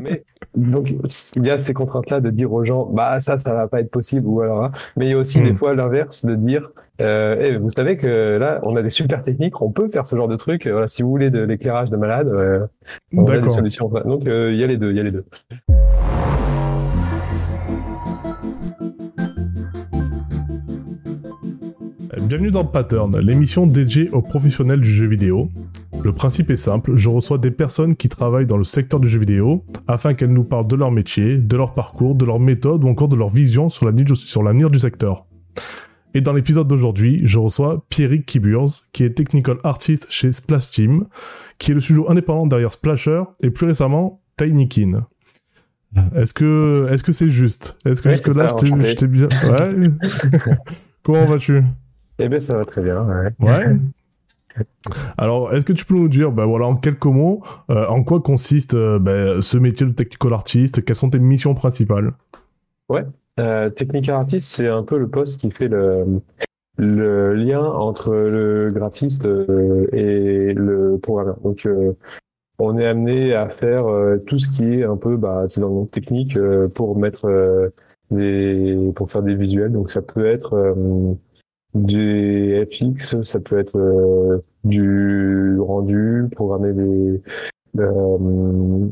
mais donc il y a ces contraintes-là de dire aux gens, bah ça, ça va pas être possible ou alors. hein. Mais il y a aussi Hmm. des fois l'inverse de dire, euh, Eh, vous savez que là, on a des super techniques, on peut faire ce genre de truc. Voilà, si vous voulez de l'éclairage de malade, euh, on a des solutions. Donc euh, il y a les deux, il y a les deux. Bienvenue dans Pattern, l'émission dédiée aux professionnels du jeu vidéo. Le principe est simple, je reçois des personnes qui travaillent dans le secteur du jeu vidéo afin qu'elles nous parlent de leur métier, de leur parcours, de leur méthode ou encore de leur vision sur l'avenir sur l'avenir du secteur. Et dans l'épisode d'aujourd'hui, je reçois Pierrick Kiburs, qui est technical artist chez Splash Team, qui est le studio indépendant derrière Splasher et plus récemment Tinykin. Est-ce que est-ce que c'est juste? Est-ce que jusque là ça, je t'ai- bien? Ouais. Comment vas-tu? Eh ben ça va très bien. Ouais. Ouais? Alors, est-ce que tu peux nous dire, ben voilà, en quelques mots, euh, en quoi consiste euh, ben, ce métier de technical artist Quelles sont tes missions principales? Euh, technical artist, c'est un peu le poste qui fait le, lien entre le graphiste euh, et le programmeur. Donc, on est amené à faire tout ce qui est un peu, bah, dans technique pour mettre des, pour faire des visuels. Donc, ça peut être des FX, ça peut être euh, du rendu, programmer des euh,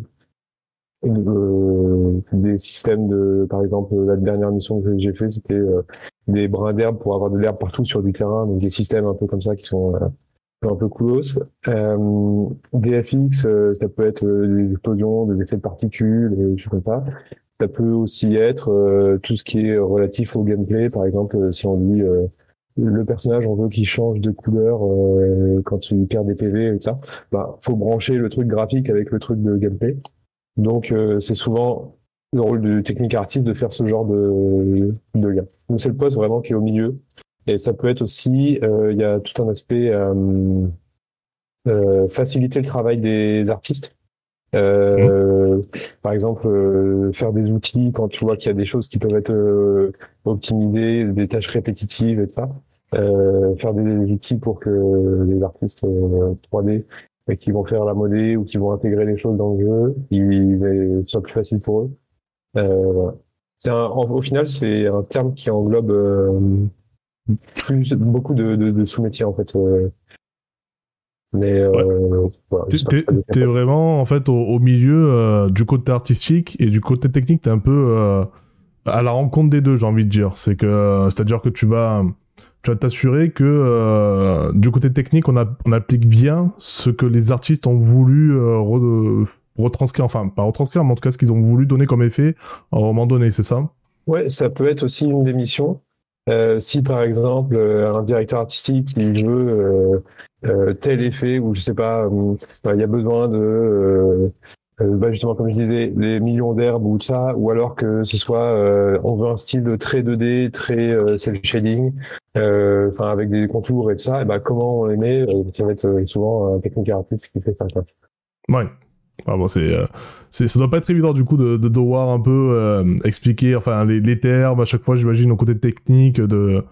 euh, des systèmes de, par exemple, la dernière mission que j'ai fait, c'était euh, des brins d'herbe pour avoir de l'herbe partout sur du terrain, donc des systèmes un peu comme ça qui sont euh, un peu coolos. Euh, des FX, euh, ça peut être des explosions, des effets de particules, des choses comme ça. Ça peut aussi être euh, tout ce qui est relatif au gameplay, par exemple, si on dit euh, le personnage, on veut qu'il change de couleur euh, quand il perd des PV et ça, bah, faut brancher le truc graphique avec le truc de gameplay. Donc euh, c'est souvent le rôle du technique artiste de faire ce genre de, de lien. Donc c'est le poste vraiment qui est au milieu. Et ça peut être aussi, euh, il y a tout un aspect euh, euh, faciliter le travail des artistes. Euh, Par exemple, euh, faire des outils quand tu vois qu'il y a des choses qui peuvent être euh, optimisées, des tâches répétitives et tout ça. Euh, faire des outils pour que les artistes euh, 3D euh, qui vont faire la modée ou qui vont intégrer les choses dans le jeu, il euh, soit plus facile pour eux. Euh, c'est au final, c'est un terme qui englobe euh, plus beaucoup de, de, de sous-métiers en fait. euh. mais euh, voilà, T'es- vraiment, en fait, au, au milieu euh, du côté artistique et du côté technique, t'es un peu euh, à la rencontre des deux, j'ai envie de dire. C'est que, c'est-à-dire que tu vas, tu vas t'assurer que euh, du côté technique, on, applique bien ce que les artistes ont voulu euh, re- retranscrire, enfin, pas retranscrire, mais en tout cas, ce qu'ils ont voulu donner comme effet à un moment donné, c'est ça? Ouais, ça peut être aussi une des missions. Euh, si par exemple un directeur artistique il veut tel effet ou je sais pas, euh, il y a besoin de euh, bah, justement comme je disais des millions d'herbes ou ça, ou alors que ce soit euh, on veut un style de très 2D, très euh, cel shading, euh, enfin avec des contours et tout ça, et bah comment on les met, euh, ça va être euh, souvent un technique artiste qui fait ça. quoi. Ouais. Ah bon, c'est, euh, ça doit pas être évident du coup de, de devoir un peu euh, expliquer, enfin les, les termes à chaque fois, j'imagine au côté technique de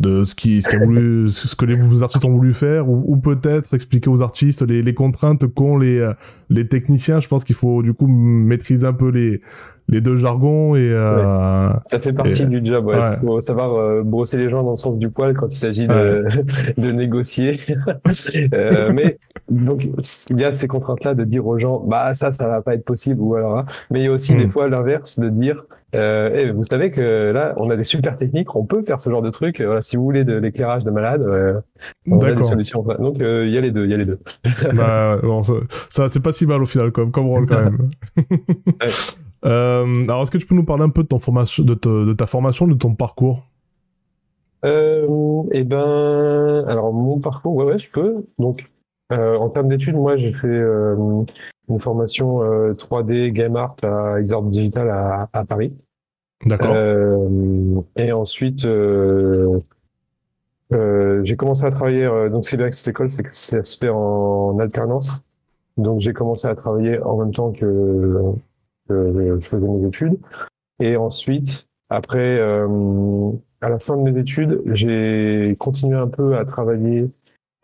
de ce qui, ce, voulu, ce que les artistes ont voulu faire, ou, ou peut-être expliquer aux artistes les, les contraintes qu'ont les euh, les techniciens. Je pense qu'il faut du coup maîtriser un peu les les deux jargons et euh, Ça fait partie Et- du job, ouais. ouais. Il faut savoir euh, brosser les gens dans le sens du poil quand il s'agit de, de négocier. Euh, mais donc il y a ces contraintes-là de dire aux gens, bah ça, ça va pas être possible ou alors. hein. Mais il y a aussi Hmm. des fois l'inverse de dire, euh, Eh, vous savez que là, on a des super techniques, on peut faire ce genre de truc. Voilà, si vous voulez de l'éclairage de malade, euh, on a des solutions. Donc euh, il y a les deux, il y a les deux. Bah, bon, ça, ça, c'est pas si mal au final comme, comme rôle quand même. Euh, alors, est-ce que tu peux nous parler un peu de, ton formation, de, te- de ta formation, de ton parcours? Euh, eh ben, alors mon parcours, ouais, ouais, je peux. Donc, euh, en termes d'études, moi, j'ai fait une formation euh, 3D Game Art à Exart Digital à, à Paris. D'accord. Et ensuite, j'ai commencé à travailler. donc, c'est bien avec cette école, c'est que ça se fait en alternance. Donc, j'ai commencé à travailler en même temps que, que je faisais mes études. Et ensuite, après, euh, à la fin de mes études, j'ai continué un peu à travailler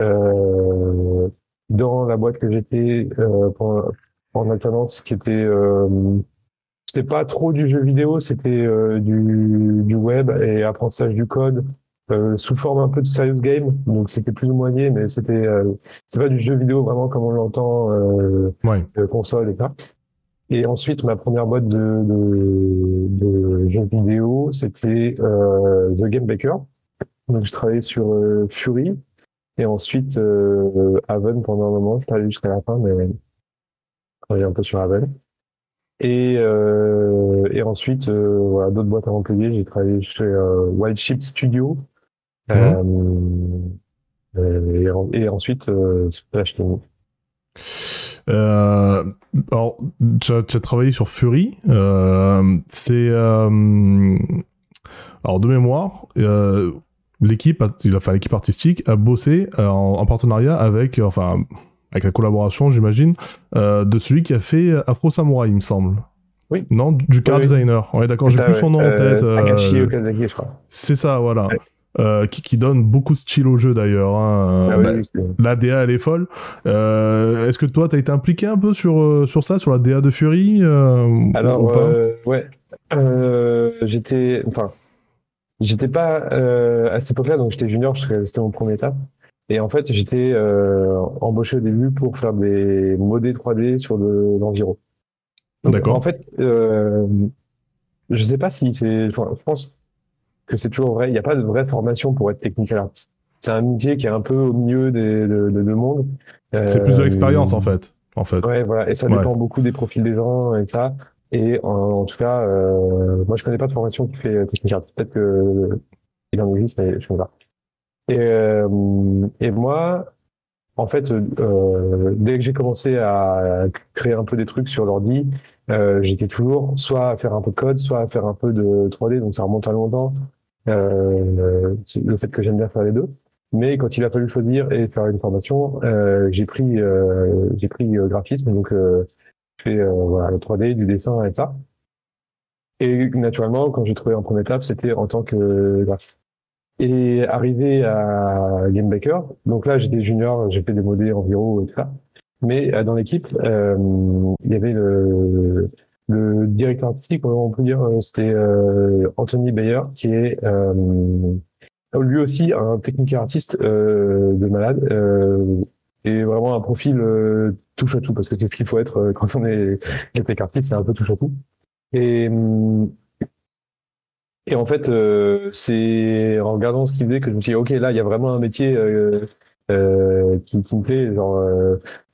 euh, dans la boîte que j'étais euh, en alternance qui était c'était pas trop du jeu vidéo, c'était du, du web et apprentissage du code sous forme un peu de serious game. Donc c'était plus ou moins lié, mais c'était c'est pas du jeu vidéo vraiment comme on l'entend ouais. console et ça. Et ensuite, ma première boîte de, de, de jeux vidéo, c'était euh, The Game Baker. Donc, je travaillais sur euh, Fury. Et ensuite, euh, Haven pendant un moment. Je allé jusqu'à la fin, mais je travaillais un peu sur Haven. Et, euh, et ensuite, euh, voilà, d'autres boîtes à Montpellier. J'ai travaillé chez euh, Wild Sheep Studio. Mhm. Et, et, ensuite, euh, Splash euh, alors, tu as, tu as, travaillé sur Fury. Euh, c'est euh, alors de mémoire, l'équipe, enfin l'équipe artistique a bossé en, en, partenariat avec, enfin avec la collaboration, j'imagine, de celui qui a fait Afro Samurai, il me semble. Oui. Non, du car oui, designer. Ouais, d'accord, j'ai plus son nom en tête. Okazaki, je crois. C'est ça, voilà. Ouais. Euh, qui, qui, donne beaucoup de style au jeu d'ailleurs. Hein. Ah bah, la DA elle est folle. Euh, Est-ce que toi t'as été impliqué un peu sur euh, sur ça, sur la DA de Fury euh, Alors ouais, j'étais, enfin, j'étais pas à cette époque-là, donc j'étais junior, c'était mon premier étape. Et en fait, j'étais embauché au début pour faire des modés 3D sur de l'environ. D'accord. En fait, je sais pas si c'est, je pense que c'est toujours vrai. Il n'y a pas de vraie formation pour être technical artist. C'est un métier qui est un peu au milieu des, de, de deux mondes. C'est euh, plus de l'expérience en fait. En fait. Ouais, voilà. Et ça dépend ouais. beaucoup des profils des gens et ça. Et en, en tout cas, euh, moi je connais pas de formation qui fait technical artist. Peut-être que il en existe, mais je ne sais pas. Et, euh, et moi, en fait, euh, dès que j'ai commencé à créer un peu des trucs sur l'ordi, euh, j'étais toujours soit à faire un peu de code, soit à faire un peu de 3D, donc ça remonte à longtemps. Euh, le fait que j'aime bien faire les deux. Mais quand il a fallu choisir et faire une formation, euh, j'ai pris euh, j'ai pris euh, graphisme, donc euh, je fais euh, voilà le 3D, du dessin et ça. Et naturellement, quand j'ai trouvé en première étape, c'était en tant que graphiste. Et arrivé à Game Baker, donc là j'étais junior, j'ai fait des modés environ et tout ça. Mais dans l'équipe, il y avait le le directeur artistique, on peut dire, c'était euh, Anthony Bayer, qui est euh, lui aussi un technique artiste euh, de malade et vraiment un profil touche à tout parce que c'est ce qu'il faut être quand on est technique artiste, c'est un peu touche à tout. Et et en fait, c'est en regardant ce qu'il faisait que je me suis dit, ok, là, il y a vraiment un métier euh, qui, qui, me plaît, genre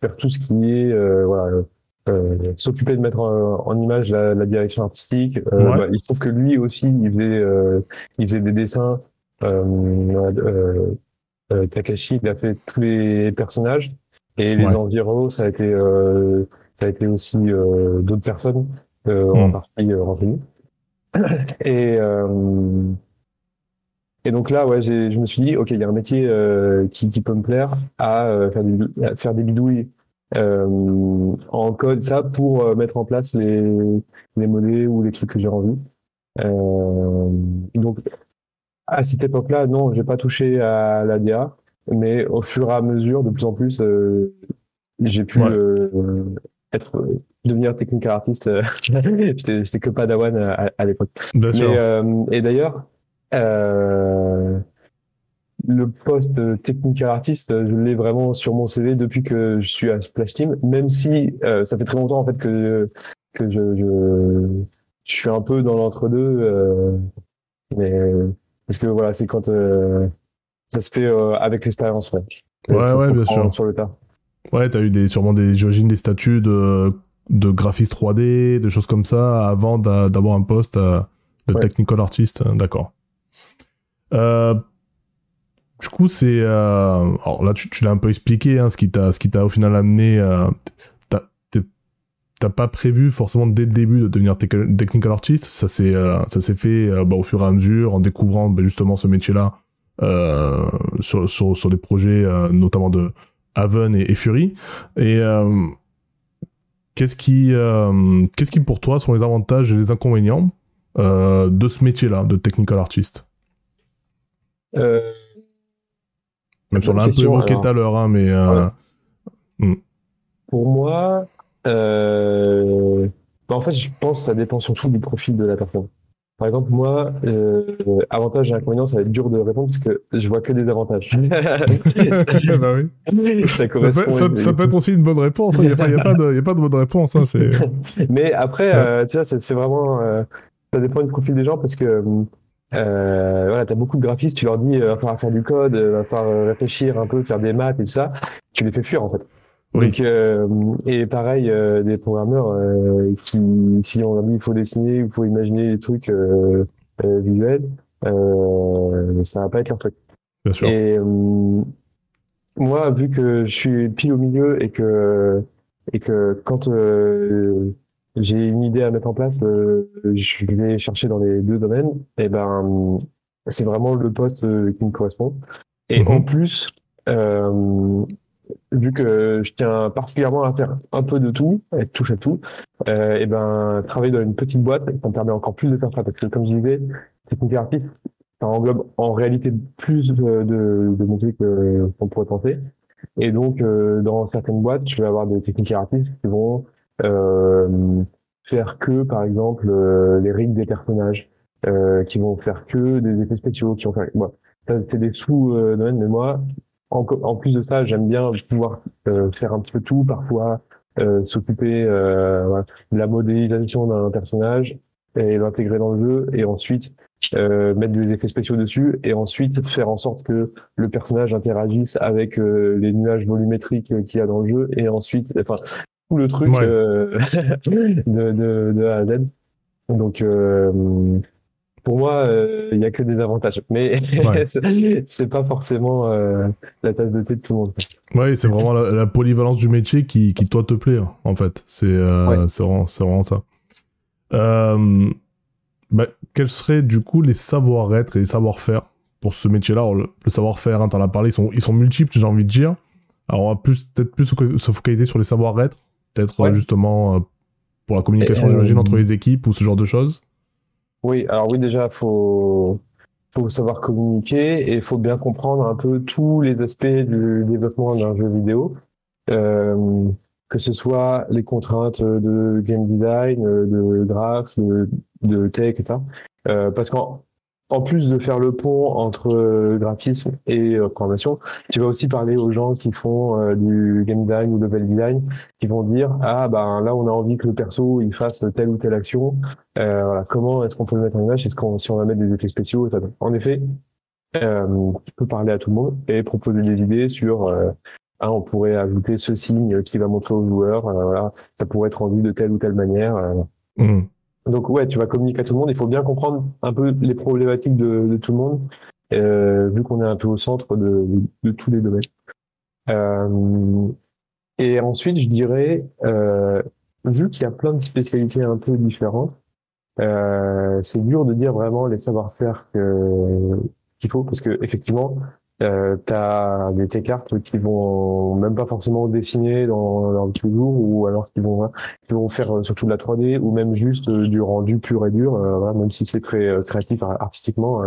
faire tout ce qui est voilà euh, s'occuper de mettre en, en image la, la, direction artistique. Euh, ouais. bah, il se trouve que lui aussi, il faisait, euh, il faisait des dessins. Euh, euh, Takashi, il a fait tous les personnages et les ouais. environs, ça a été, ça a été aussi d'autres personnes mm. en partie renseignées. Et et donc là, ouais, je me suis dit, ok, il y a un métier qui, qui peut me plaire à faire, du, à faire des bidouilles euh, en code ça pour euh, mettre en place les, les modèles ou les trucs que j'ai envie. Euh, donc à cette époque-là, non, j'ai pas touché à la DA, mais au fur et à mesure, de plus en plus, euh, j'ai pu ouais. euh, être devenir technical artiste. j'étais, que padawan à, à l'époque. Sûr. et d'ailleurs, le poste technical artiste, je l'ai vraiment sur mon CV depuis que je suis à Splash Team, même si euh, ça fait très longtemps en fait que que je je, je suis un peu dans l'entre-deux, euh, mais parce que voilà, c'est quand euh, ça se fait euh, avec l'expérience, ouais. Ouais, ouais, bien sûr. Sur le tas. Ouais, t'as eu des sûrement des j'imagine des statuts de de graphiste 3D, des choses comme ça avant d'avoir un poste de ouais. technical artist, d'accord. Euh, du coup, c'est. Euh... Alors là, tu, l'as un peu expliqué, hein, ce qui t'a, au final amené. Euh... T'as pas prévu forcément dès le début de devenir technical artist. Ça s'est, euh, ça s'est fait bah, au fur et à mesure en découvrant bah, justement ce métier-là sur, des projets notamment de Haven et, et Fury. Et qu'est-ce qui, qu'est-ce qui pour toi sont les avantages et les inconvénients de ce métier-là, de technical artist même si on l'a un peu évoqué tout à l'heure, hein, mais. Euh... Ouais. Pour moi, euh... bah, en fait, je pense que ça dépend surtout du profil de la personne. Par exemple, moi, euh, avantage et inconvénient, ça va être dur de répondre parce que je vois que des avantages. bah oui. ça, ça, peut, ça, peut, être aussi une bonne réponse. Il hein. n'y a, a, pas de, a pas de bonne réponse. Hein, Mais après, euh, tu vois, c'est vraiment, euh, ça dépend du profil des gens parce que euh, voilà, t'as beaucoup de graphistes, tu leur dis, euh, va falloir faire du code, va falloir réfléchir un peu, faire des maths et tout ça, tu les fais fuir en fait. Donc, euh, et pareil, euh, des programmeurs euh, qui, si on a dit il faut dessiner, il faut imaginer des trucs visuels, ça va pas être leur truc. Bien sûr. Et moi, vu que je suis pile au milieu et que et que quand j'ai une idée à mettre en place, je vais chercher dans les deux domaines. Et ben, c'est vraiment le poste qui me correspond. Et en mhm. plus, euh, vu que je tiens particulièrement à faire un peu de tout, être touche à tout, euh, et ben travailler dans une petite boîte, ça me permet encore plus de faire ça parce que comme je disais, technique artiste, ça englobe en réalité plus de, de, de que qu'on pourrait penser. Et donc euh, dans certaines boîtes, je vais avoir des techniques artistes qui vont euh, faire que par exemple euh, les rigs des personnages, euh, qui vont faire que des effets spéciaux, qui vont faire, bon, c'est des sous-domaines, mais moi en, plus de ça, j'aime bien pouvoir euh, faire un petit peu tout, parfois euh, s'occuper euh, de la modélisation d'un personnage et l'intégrer dans le jeu, et ensuite mettre des effets spéciaux dessus, et ensuite faire en sorte que le personnage interagisse avec les nuages volumétriques qu'il y a dans le jeu, et ensuite, enfin, tout le truc de, de, de, A à Z. Donc, pour moi, euh, il n'y a que des avantages. Mais c'est pas forcément euh, la tasse de thé de tout le monde. Oui, c'est vraiment la, polyvalence du métier qui, qui toi te plaît, hein, en fait. C'est euh, vraiment, vraiment, ça. Bah, quels seraient du coup les savoir-être et les savoir-faire pour ce métier-là? Le, savoir-faire, hein, tu en as parlé, ils sont, ils sont multiples, j'ai envie de dire. Alors, on va peut-être plus se focaliser sur les savoir-être, peut-être justement pour la communication, j'imagine, entre les équipes ou ce genre de choses? Oui, alors oui, déjà, faut faut savoir communiquer et il faut bien comprendre un peu tous les aspects du développement d'un jeu vidéo, euh, que ce soit les contraintes de game design, de graph, de, de tech, etc. Euh, parce qu'en en plus de faire le pont entre euh, graphisme et euh, programmation, tu vas aussi parler aux gens qui font euh, du game design ou level design, qui vont dire ah ben là on a envie que le perso il fasse telle ou telle action. voilà, comment est-ce qu'on peut le mettre en image? Est-ce qu'on si on va mettre des effets spéciaux ça En effet, tu peux parler à tout le monde et proposer des idées sur ah, on pourrait ajouter ce signe qui va montrer aux joueurs. voilà, ça pourrait être rendu de telle ou telle manière. Mmh. Donc ouais, tu vas communiquer à tout le monde. Il faut bien comprendre un peu les problématiques de, de tout le monde, euh, vu qu'on est un peu au centre de, de, tous les domaines. Euh, et ensuite, je dirais, euh, vu qu'il y a plein de spécialités un peu différentes, euh, c'est dur de dire vraiment les savoir-faire qu'il faut, parce que effectivement, euh, t'as des cartes qui vont même pas forcément dessiner dans leur jour ou alors qui vont qui vont faire euh, surtout de la 3D ou même juste euh, du rendu pur et dur euh, même si c'est très créatif artistiquement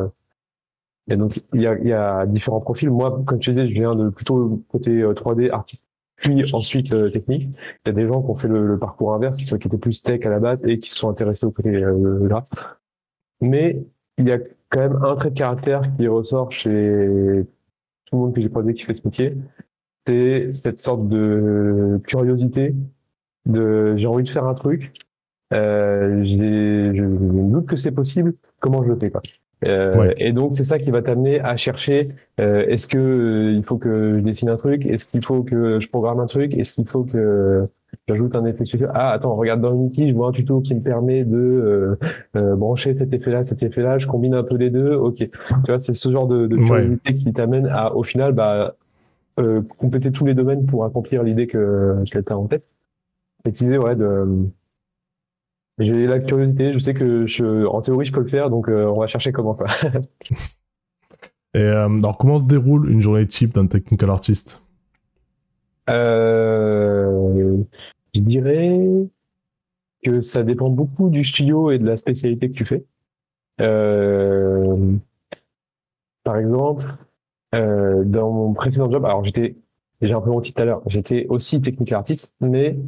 et donc il y a, y a différents profils. Moi comme tu disais je viens de plutôt côté 3D artiste puis ensuite technique. Il y a des gens qui ont fait le, parcours inverse qui étaient plus tech à la base et qui se sont intéressés au côté là mais il y a quand même un trait de caractère qui ressort chez tout le monde que j'ai croisé qui fait ce métier, c'est cette sorte de curiosité, de j'ai envie de faire un truc, euh, je me doute que c'est possible, comment je le fais quoi. Euh, Et donc c'est ça qui va t'amener à chercher euh, est-ce que euh, il faut que je dessine un truc, est-ce qu'il faut que je programme un truc, est-ce qu'il faut que j'ajoute un effet spécial. Ah attends, regarde dans Unity, je vois un tuto qui me permet de euh, euh, brancher cet effet-là, cet effet-là, je combine un peu les deux. Ok, tu vois c'est ce genre de, de curiosité qui t'amène à au final bah compléter tous les domaines pour accomplir l'idée que qu'elle t'a en tête. Et tu disais ouais de j'ai la curiosité, je sais que je, en théorie je peux le faire, donc euh, on va chercher comment quoi. Et euh, alors comment se déroule une journée type d'un technical artist euh, Je dirais que ça dépend beaucoup du studio et de la spécialité que tu fais. Euh, par exemple, euh, dans mon précédent job, alors j'étais, j'ai un peu menti tout à l'heure, j'étais aussi technical artist, mais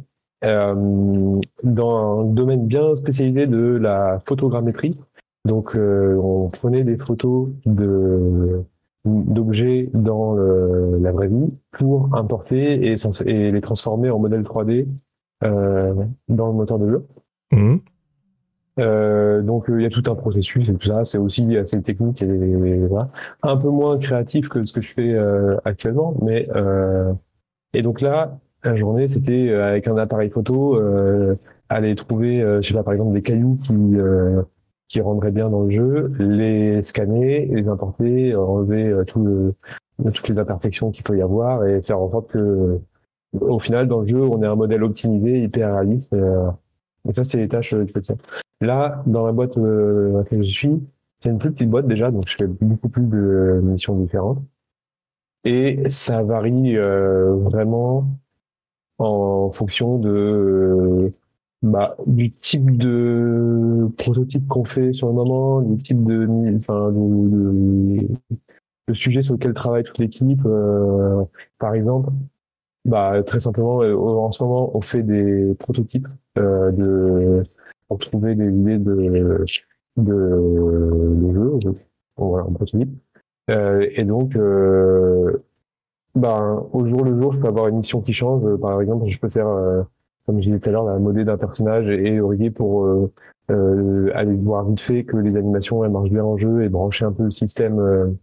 euh, dans un domaine bien spécialisé de la photogrammétrie. Donc, euh, on prenait des photos de d'objets dans le, la vraie vie pour importer et, et, les transformer en modèle 3D euh, dans le moteur de jeu. Mmh. Euh, donc il y a tout un processus et tout ça. C'est aussi assez technique et, voilà. un peu moins créatif que ce que je fais actuellement, mais et donc là, la journée, c'était euh, avec un appareil photo, euh, aller trouver, euh, je sais pas, par exemple, des cailloux qui euh, qui rendraient bien dans le jeu, les scanner, les importer, enlever tout le, toutes les imperfections qu'il peut y avoir et faire en sorte que, au final, dans le jeu, on ait un modèle optimisé, hyper réaliste. Et, ça, c'est les tâches du quotidien. Là, dans la boîte dans laquelle je suis, c'est une plus petite boîte déjà, donc je fais beaucoup plus de missions différentes. Et ça varie vraiment en fonction de euh, bah, du type de prototype qu'on fait sur le moment, du type de, enfin, de, de, sujet sur lequel travaille toute l'équipe. Euh, par exemple, bah, très simplement, euh, en ce moment, on fait des prototypes euh, de, pour trouver des idées de, de, de jeux, voilà, en prototype. Euh, et donc, ben, au jour le jour, je peux avoir une mission qui change. Par exemple, je peux faire, euh, comme je disais tout à l'heure, la modée d'un personnage et orier pour euh, euh, aller voir vite fait que les animations elles marchent bien en jeu et brancher un peu le système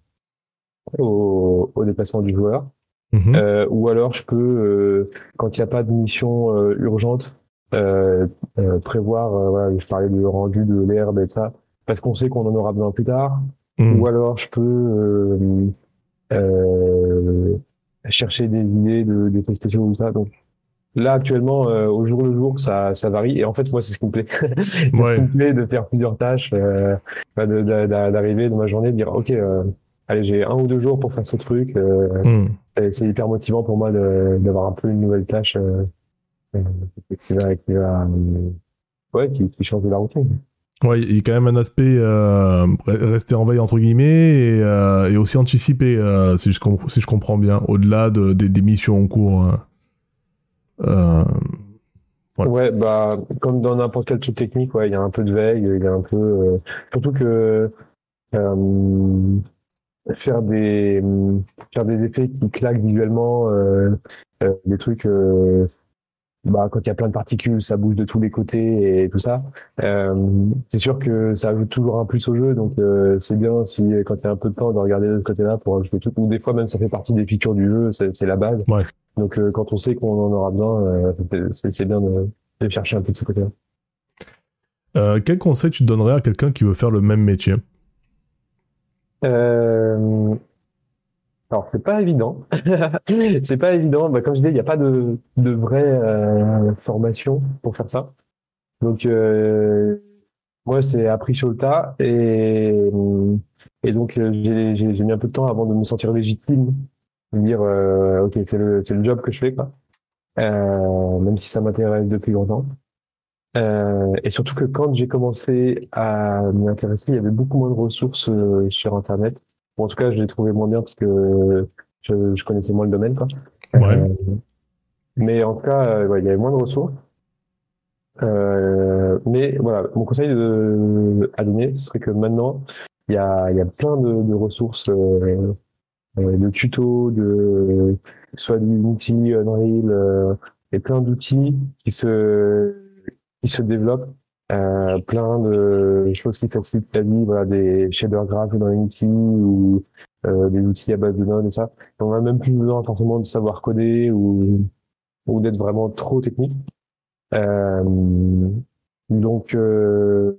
au, au, déplacement du joueur. Mhm. ou alors, je peux, quand il n'y a pas de mission urgente, prévoir. voilà, je parlais du rendu de l'herbe et ça, parce qu'on sait qu'on en aura besoin plus tard. Mhm. Ou alors, je peux euh, chercher des idées de d'effets spéciaux ou ça. Donc là actuellement, euh, au jour le jour, ça ça varie. Et en fait, moi, c'est ce qui me plaît. c'est ce qui me plaît de faire plusieurs tâches, euh, d'arriver dans ma journée, de dire ok, euh, allez, j'ai un ou deux jours pour faire ce truc. Euh, mm. C'est hyper motivant pour moi d'avoir un peu une nouvelle tâche qui va, qui va ouais, qui, qui change de la routine. Ouais, il y a quand même un aspect euh, rester en veille entre guillemets et, euh, et aussi anticiper, euh, si, je si je comprends bien, au-delà de, des missions en cours. Hein. Euh, voilà. Ouais, bah comme dans n'importe quel truc technique, ouais, il y a un peu de veille, il y a un peu, euh, surtout que euh, faire des faire des effets qui claquent visuellement, des trucs bah, quand il y a plein de particules, ça bouge de tous les côtés et tout ça. Euh, c'est sûr que ça ajoute toujours un plus au jeu, donc euh, c'est bien si quand tu as un peu de temps de regarder de ce côté-là pour ajouter tout. Ou des fois même ça fait partie des features du jeu, c'est la base. Ouais. Donc euh, quand on sait qu'on en aura besoin, euh, c'est bien de, de, chercher un peu de ce côté-là. Euh, quel conseil tu donnerais à quelqu'un qui veut faire le même métier? Euh, alors c'est pas évident, c'est pas évident. Bah, comme je disais, il n'y a pas de, de vraie euh, formation pour faire ça. Donc moi c'est appris sur le tas et et donc j'ai mis un peu de temps avant de me sentir légitime, dire euh, ok c'est le c'est le job que je fais quoi, euh, même si ça m'intéresse depuis longtemps. Euh, et surtout que quand j'ai commencé à m'y intéresser, il y avait beaucoup moins de ressources sur internet en tout cas, je l'ai trouvé moins bien parce que je, je connaissais moins le domaine. Quoi. Ouais. Euh, mais en tout cas, euh, ouais, il y avait moins de ressources. Euh, mais voilà, mon conseil de, à donner, ce serait que maintenant, il y a, y a plein de, de ressources, euh, euh de tutos, de soit du outils Unreal, euh, et plein d'outils qui se qui se développent euh, plein de choses qui facilitent la vie, voilà, des shader graph dans Unity ou euh, des outils à base de Node et ça. on a même plus besoin forcément de savoir coder ou, ou d'être vraiment trop technique. Euh, donc, euh,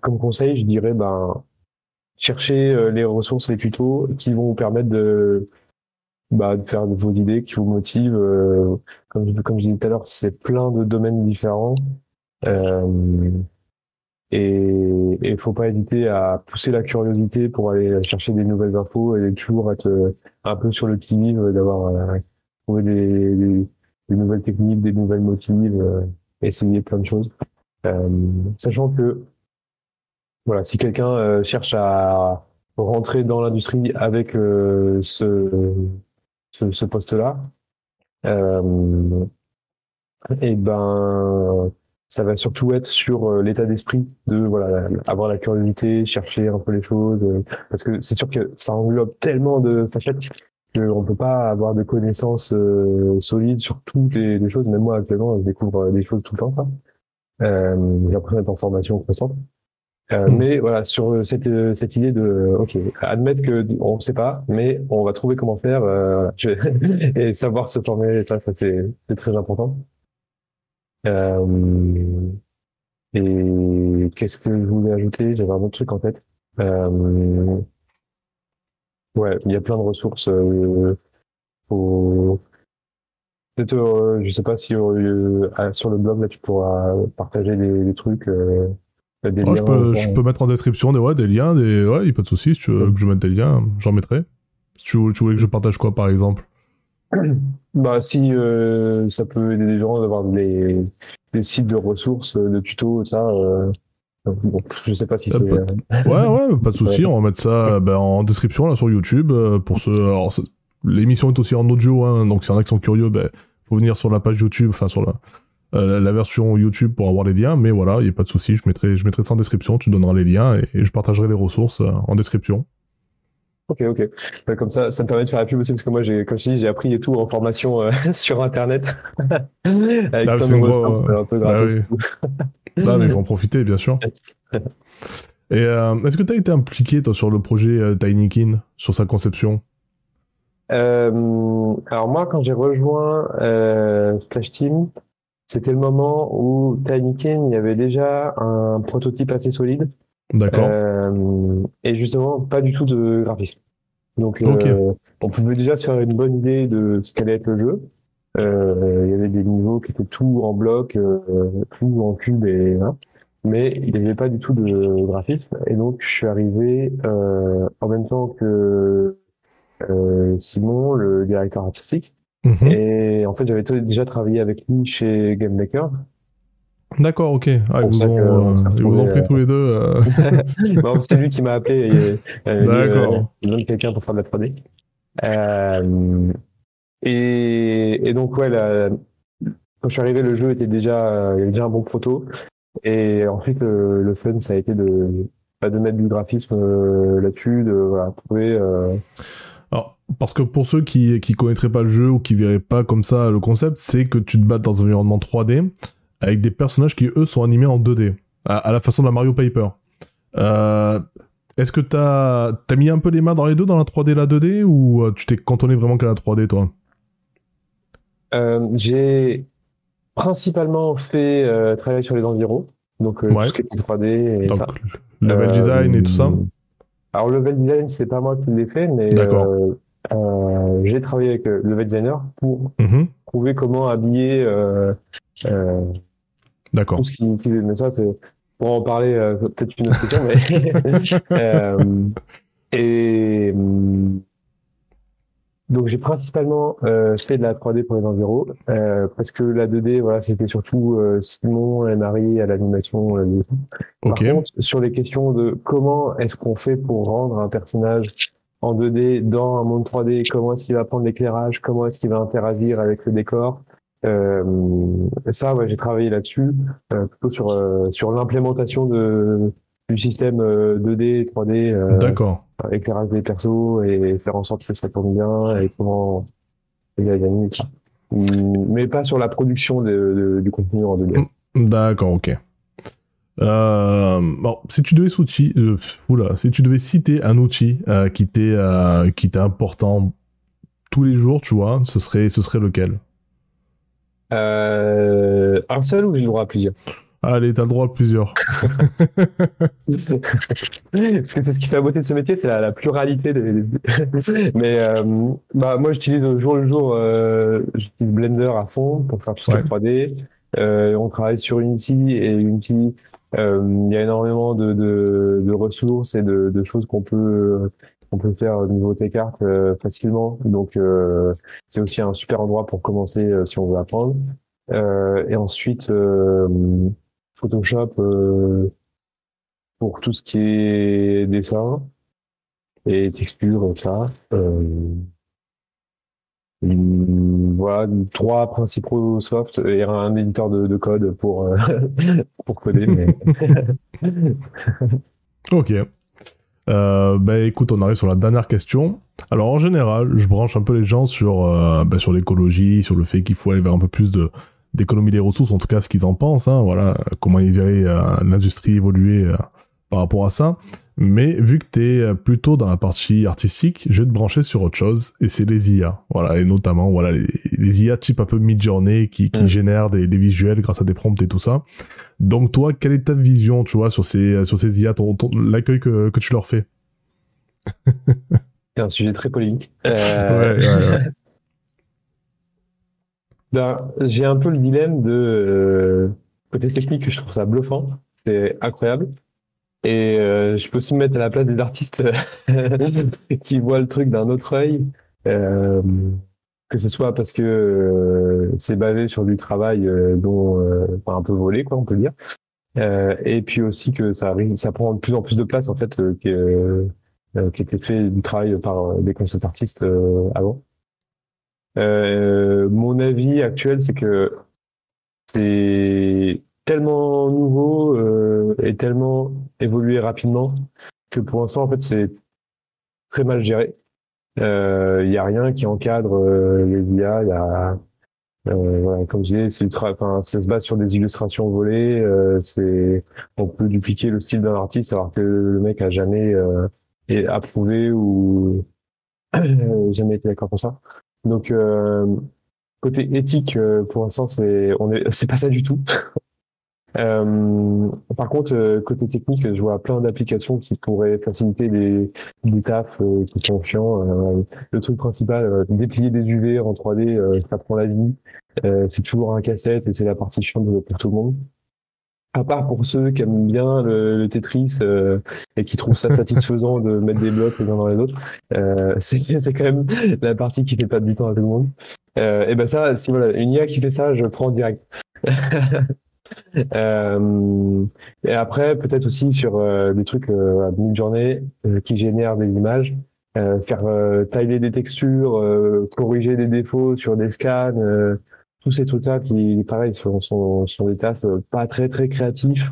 comme conseil, je dirais, ben, chercher euh, les ressources, les tutos qui vont vous permettre de, bah, de faire vos idées, qui vous motivent. Euh, comme, comme je disais tout à l'heure, c'est plein de domaines différents. Euh, et il faut pas hésiter à pousser la curiosité pour aller chercher des nouvelles infos et toujours être euh, un peu sur le qui d'avoir euh, trouvé des, des, des, nouvelles techniques, des nouvelles motives, euh, essayer plein de choses. Sachant que voilà, si quelqu'un cherche à rentrer dans l'industrie avec ce, ce, ce poste-là, et ben ça va surtout être sur euh, l'état d'esprit de voilà avoir la curiosité, chercher un peu les choses, euh, parce que c'est sûr que ça englobe tellement de facettes qu'on peut pas avoir de connaissances euh, solides sur toutes les, choses. Même moi actuellement, je découvre des choses tout le temps. Ça. Euh, j'ai l'impression d'être en formation constante. Euh, hmm. Mais voilà, sur cette, cette idée de, ok, admettre que on ne sait pas, mais on va trouver comment faire euh, et savoir se former, ça, ça c'est très important. Euh, et qu'est-ce que je voulais ajouter? J'avais un autre truc en tête. Euh, ouais, il y a plein de ressources. Euh. Peut-être, euh, je sais pas si euh, sur le blog là tu pourras partager des, des trucs. Euh, des liens, je, peux, je peux mettre en description des, ouais, des liens, des... ouais, il n'y a pas de souci. Si tu veux que je mette des liens, j'en mettrai. Si tu, tu voulais que je partage quoi par exemple? Bah, si euh, ça peut aider les gens d'avoir des, des sites de ressources, de tutos, ça. Euh, bon, je sais pas si c'est. Euh, ouais, ouais, pas de souci. On va mettre ça ben, en description là sur YouTube euh, pour ce. Alors, l'émission est aussi en audio, hein, donc s'il y en a qui sont curieux, ben faut venir sur la page YouTube, enfin sur la. Euh, la version YouTube pour avoir les liens, mais voilà, il n'y a pas de souci, je mettrai, je mettrai ça en description, tu donneras les liens et, et je partagerai les ressources en description. Ok, ok. Bah, comme ça, ça me permet de faire la pub aussi parce que moi, j'ai, comme je dis, j'ai appris et tout en formation euh, sur Internet. Avec ah, c'est un peu bah, oui. bah, mais il faut en profiter, bien sûr. Et euh, est-ce que tu as été impliqué toi sur le projet euh, Tinykin, sur sa conception? Euh, Alors moi, quand j'ai rejoint euh, Splash Team, c'était le moment où Tinykin, il y avait déjà un prototype assez solide. D'accord. Euh, et justement, pas du tout de graphisme. Donc, euh, on pouvait déjà se faire une bonne idée de ce qu'allait être le jeu. Euh, il y avait des niveaux qui étaient tout en bloc, euh, tout en cube et hein, mais il n'y avait pas du tout de graphisme. Et donc, je suis arrivé euh, en même temps que Simon, le directeur artistique. Mhm. Et en fait, j'avais déjà travaillé avec lui chez Game Maker. D'accord, ok. Ah, ils, vous ont, euh, ils vous ont, pris tous les deux. Euh... bon, c'est lui qui m'a appelé. Euh, D'accord. Il quelqu'un pour faire de la 3D. Euh, et, et, donc, ouais, la, quand je suis arrivé, le jeu était déjà, il y avait déjà un bon proto. Et ensuite, le, le fun, ça a été de, bah, de mettre du graphisme là-dessus, de voilà, trouver. Alors, parce que pour ceux qui qui connaîtraient pas le jeu ou qui verraient pas comme ça le concept, c'est que tu te bats dans un environnement 3D avec des personnages qui eux sont animés en 2D, à, la façon de la Mario Paper. Euh, Est-ce que t'as as mis un peu les mains dans les deux, dans la 3D et la 2D, ou euh, tu t'es cantonné vraiment qu'à la 3D, toi? Euh, J'ai principalement fait euh, travailler sur les environs, donc tout ce qui est 3D. Et donc, level design et tout ça? Alors, level design, c'est pas moi qui l'ai fait, mais j'ai travaillé avec le level designer pour mm trouver comment habiller D'accord. mais ça, c'est pour en parler euh, peut-être une autre question, mais euh, et hum, donc j'ai principalement euh, fait de la 3D pour les environs, euh, parce que la 2D, voilà, c'était surtout euh, Simon et Marie à l'animation. Euh, Par contre, sur les questions de comment est-ce qu'on fait pour rendre un personnage en 2D dans un monde 3D, comment est-ce qu'il va prendre l'éclairage, comment est-ce qu'il va interagir avec le décor, euh, ça, ouais, j'ai travaillé là-dessus, euh, plutôt sur euh, sur l'implémentation de du système 2D, 3D. D'accord. Éclairage des persos et faire en sorte que ça tourne bien et comment gagner. Mais pas sur la production de, du contenu en 2D. D'accord, ok. Euh, bon, si tu devais outil, oula, si tu devais citer un outil euh, qui t'est euh, qui t'est important tous les jours, tu vois, ce serait ce serait lequel? Euh, un seul ou j'ai le droit à plusieurs? Allez, t'as le droit à plusieurs. Parce que c'est ce qui fait la beauté de ce métier, c'est la, pluralité des. Mais euh, bah moi, j'utilise au jour le jour, euh, j'utilise Blender à fond pour faire tout ce est 3D. Euh, on travaille sur Unity et Unity, euh, il y a énormément de, de, de ressources et de, de choses qu'on peut on peut faire au niveau tes cartes euh, facilement. Donc euh, c'est aussi un super endroit pour commencer euh, si on veut apprendre. et ensuite Photoshop pour tout ce qui est dessin et texture, ça. ouais, voilà, trois principaux softs et un éditeur de, code pour, pour coder. Ok. Euh, bah écoute, on arrive sur la dernière question. Alors en général, je branche un peu les gens sur, euh, bah, sur l'écologie, sur le fait qu'il faut aller vers un peu plus de d'économie des ressources, en tout cas ce qu'ils en pensent, hein, voilà, comment ils verraient euh, l'industrie évoluer euh, par rapport à ça. Mais vu que tu es plutôt dans la partie artistique, je vais te brancher sur autre chose, et c'est les IA. Voilà, et notamment voilà les, IA type un peu mid-journée qui, qui génèrent des, des, visuels grâce à des prompts et tout ça. Donc toi, quelle est ta vision, tu vois, sur ces, sur ces IA, ton, l'accueil que, que tu leur fais? C'est un sujet très polémique. Euh... Ouais, ouais, ouais. ben, j'ai un peu le dilemme de euh, côté technique, je trouve ça bluffant, c'est incroyable. Et euh, je peux aussi me mettre à la place des artistes qui voient le truc d'un autre œil. Euh, que ce soit parce que euh, c'est basé sur du travail euh, dont euh, enfin, un peu volé quoi on peut dire et puis aussi que ça ça prend de plus en plus de place en fait qui, qui était fait du travail par des concept artistes avant mon avis actuel c'est que c'est tellement nouveau et tellement évolué rapidement que pour l'instant en fait c'est très mal géré il euh, n'y a rien qui encadre euh, les IA. Y a, euh, voilà, comme je disais, c'est ultra, enfin, ça se base sur des illustrations volées. Euh, c'est, on peut dupliquer le style d'un artiste alors que le mec a jamais euh, approuvé ou jamais été d'accord pour ça. Donc côté éthique, pour l'instant, c'est on est, c'est pas ça du tout. Euh, par contre, euh, côté technique, je vois plein d'applications qui pourraient faciliter les, les tafs euh, qui sont chiants. Euh, le truc principal, déplier des UV en 3D, ça prend la vie. c'est toujours un cassette et c'est la partie chiante pour tout le monde. À part pour ceux qui aiment bien le, Tetris et qui trouvent ça satisfaisant de mettre des blocs les uns dans les autres, c'est c'est quand même la partie qui fait pas du temps à tout le monde. et ben ça, si voilà, une IA qui fait ça, je prends direct. Euh, et après, peut-être aussi sur euh, des trucs euh, à demi-journée euh, qui génèrent des images, faire tailler des textures, corriger des défauts sur des scans, tous ces trucs-là qui, pareil, sont, sont, sont des tâches pas très très créatifs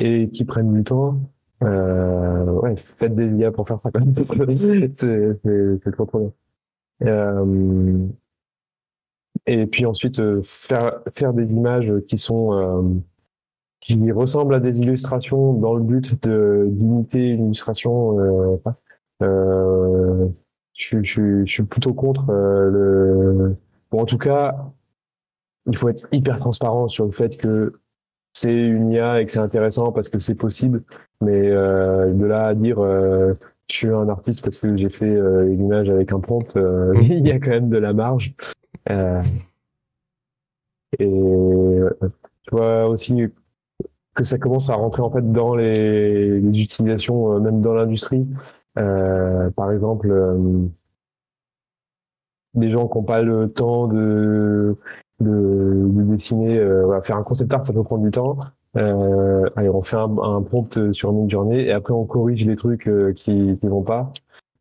et qui prennent du temps. Euh, ouais, faites des IA pour faire ça quand même. c'est, trop trop bien. Euh, et puis ensuite euh, faire faire des images qui sont euh, qui ressemblent à des illustrations dans le but de d'imiter une illustration. Euh, euh, je, je, je, suis plutôt contre le. Bon, en tout cas, il faut être hyper transparent sur le fait que c'est une IA et que c'est intéressant parce que c'est possible. Mais euh, de là à dire euh, je suis un artiste parce que j'ai fait une image avec un prompt, il y a quand même de la marge. Euh, et tu vois aussi que ça commence à rentrer en fait dans les, les utilisations, euh, même dans l'industrie. Euh, par exemple, euh, des gens qui n'ont pas le temps de, de, de dessiner, voilà, faire un concept art, ça peut prendre du temps. allez, on fait un, un prompt sur une journée et après on corrige les trucs qui qui vont pas.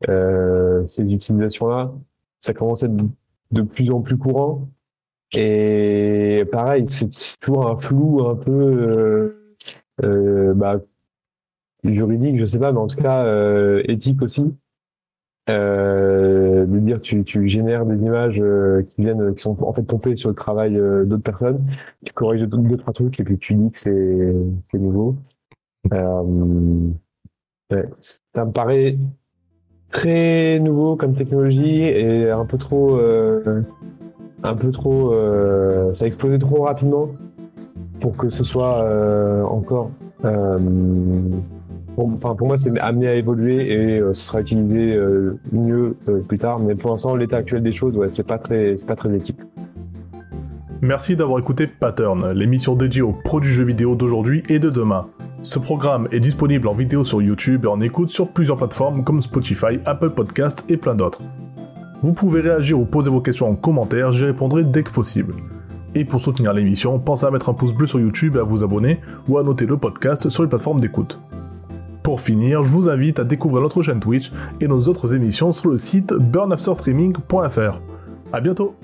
ces utilisations-là, ça commence à être de plus en plus courant. Et pareil, c'est toujours un flou un peu euh, euh, bah, juridique, je sais pas, mais en tout cas euh, éthique aussi. Euh, de dire tu, tu génères des images euh, qui viennent qui sont en fait pompées sur le travail euh, d'autres personnes tu corriges deux, trois trucs et puis tu dis que c'est c'est nouveau euh, ouais, ça me paraît très nouveau comme technologie et un peu trop, euh, un peu trop, euh, ça a explosé trop rapidement pour que ce soit euh, encore. Euh, pour, pour moi, c'est amené à évoluer et euh, ce sera utilisé euh, mieux plus tard. Mais pour l'instant, l'état actuel des choses, ouais, c'est pas très, c'est pas très éthique. Merci d'avoir écouté Pattern, l'émission dédiée aux produits jeux vidéo d'aujourd'hui et de demain. Ce programme est disponible en vidéo sur YouTube et en écoute sur plusieurs plateformes comme Spotify, Apple Podcast et plein d'autres. Vous pouvez réagir ou poser vos questions en commentaire, j'y répondrai dès que possible. Et pour soutenir l'émission, pensez à mettre un pouce bleu sur YouTube et à vous abonner ou à noter le podcast sur les plateformes d'écoute. Pour finir, je vous invite à découvrir notre chaîne Twitch et nos autres émissions sur le site burnafterstreaming.fr. A bientôt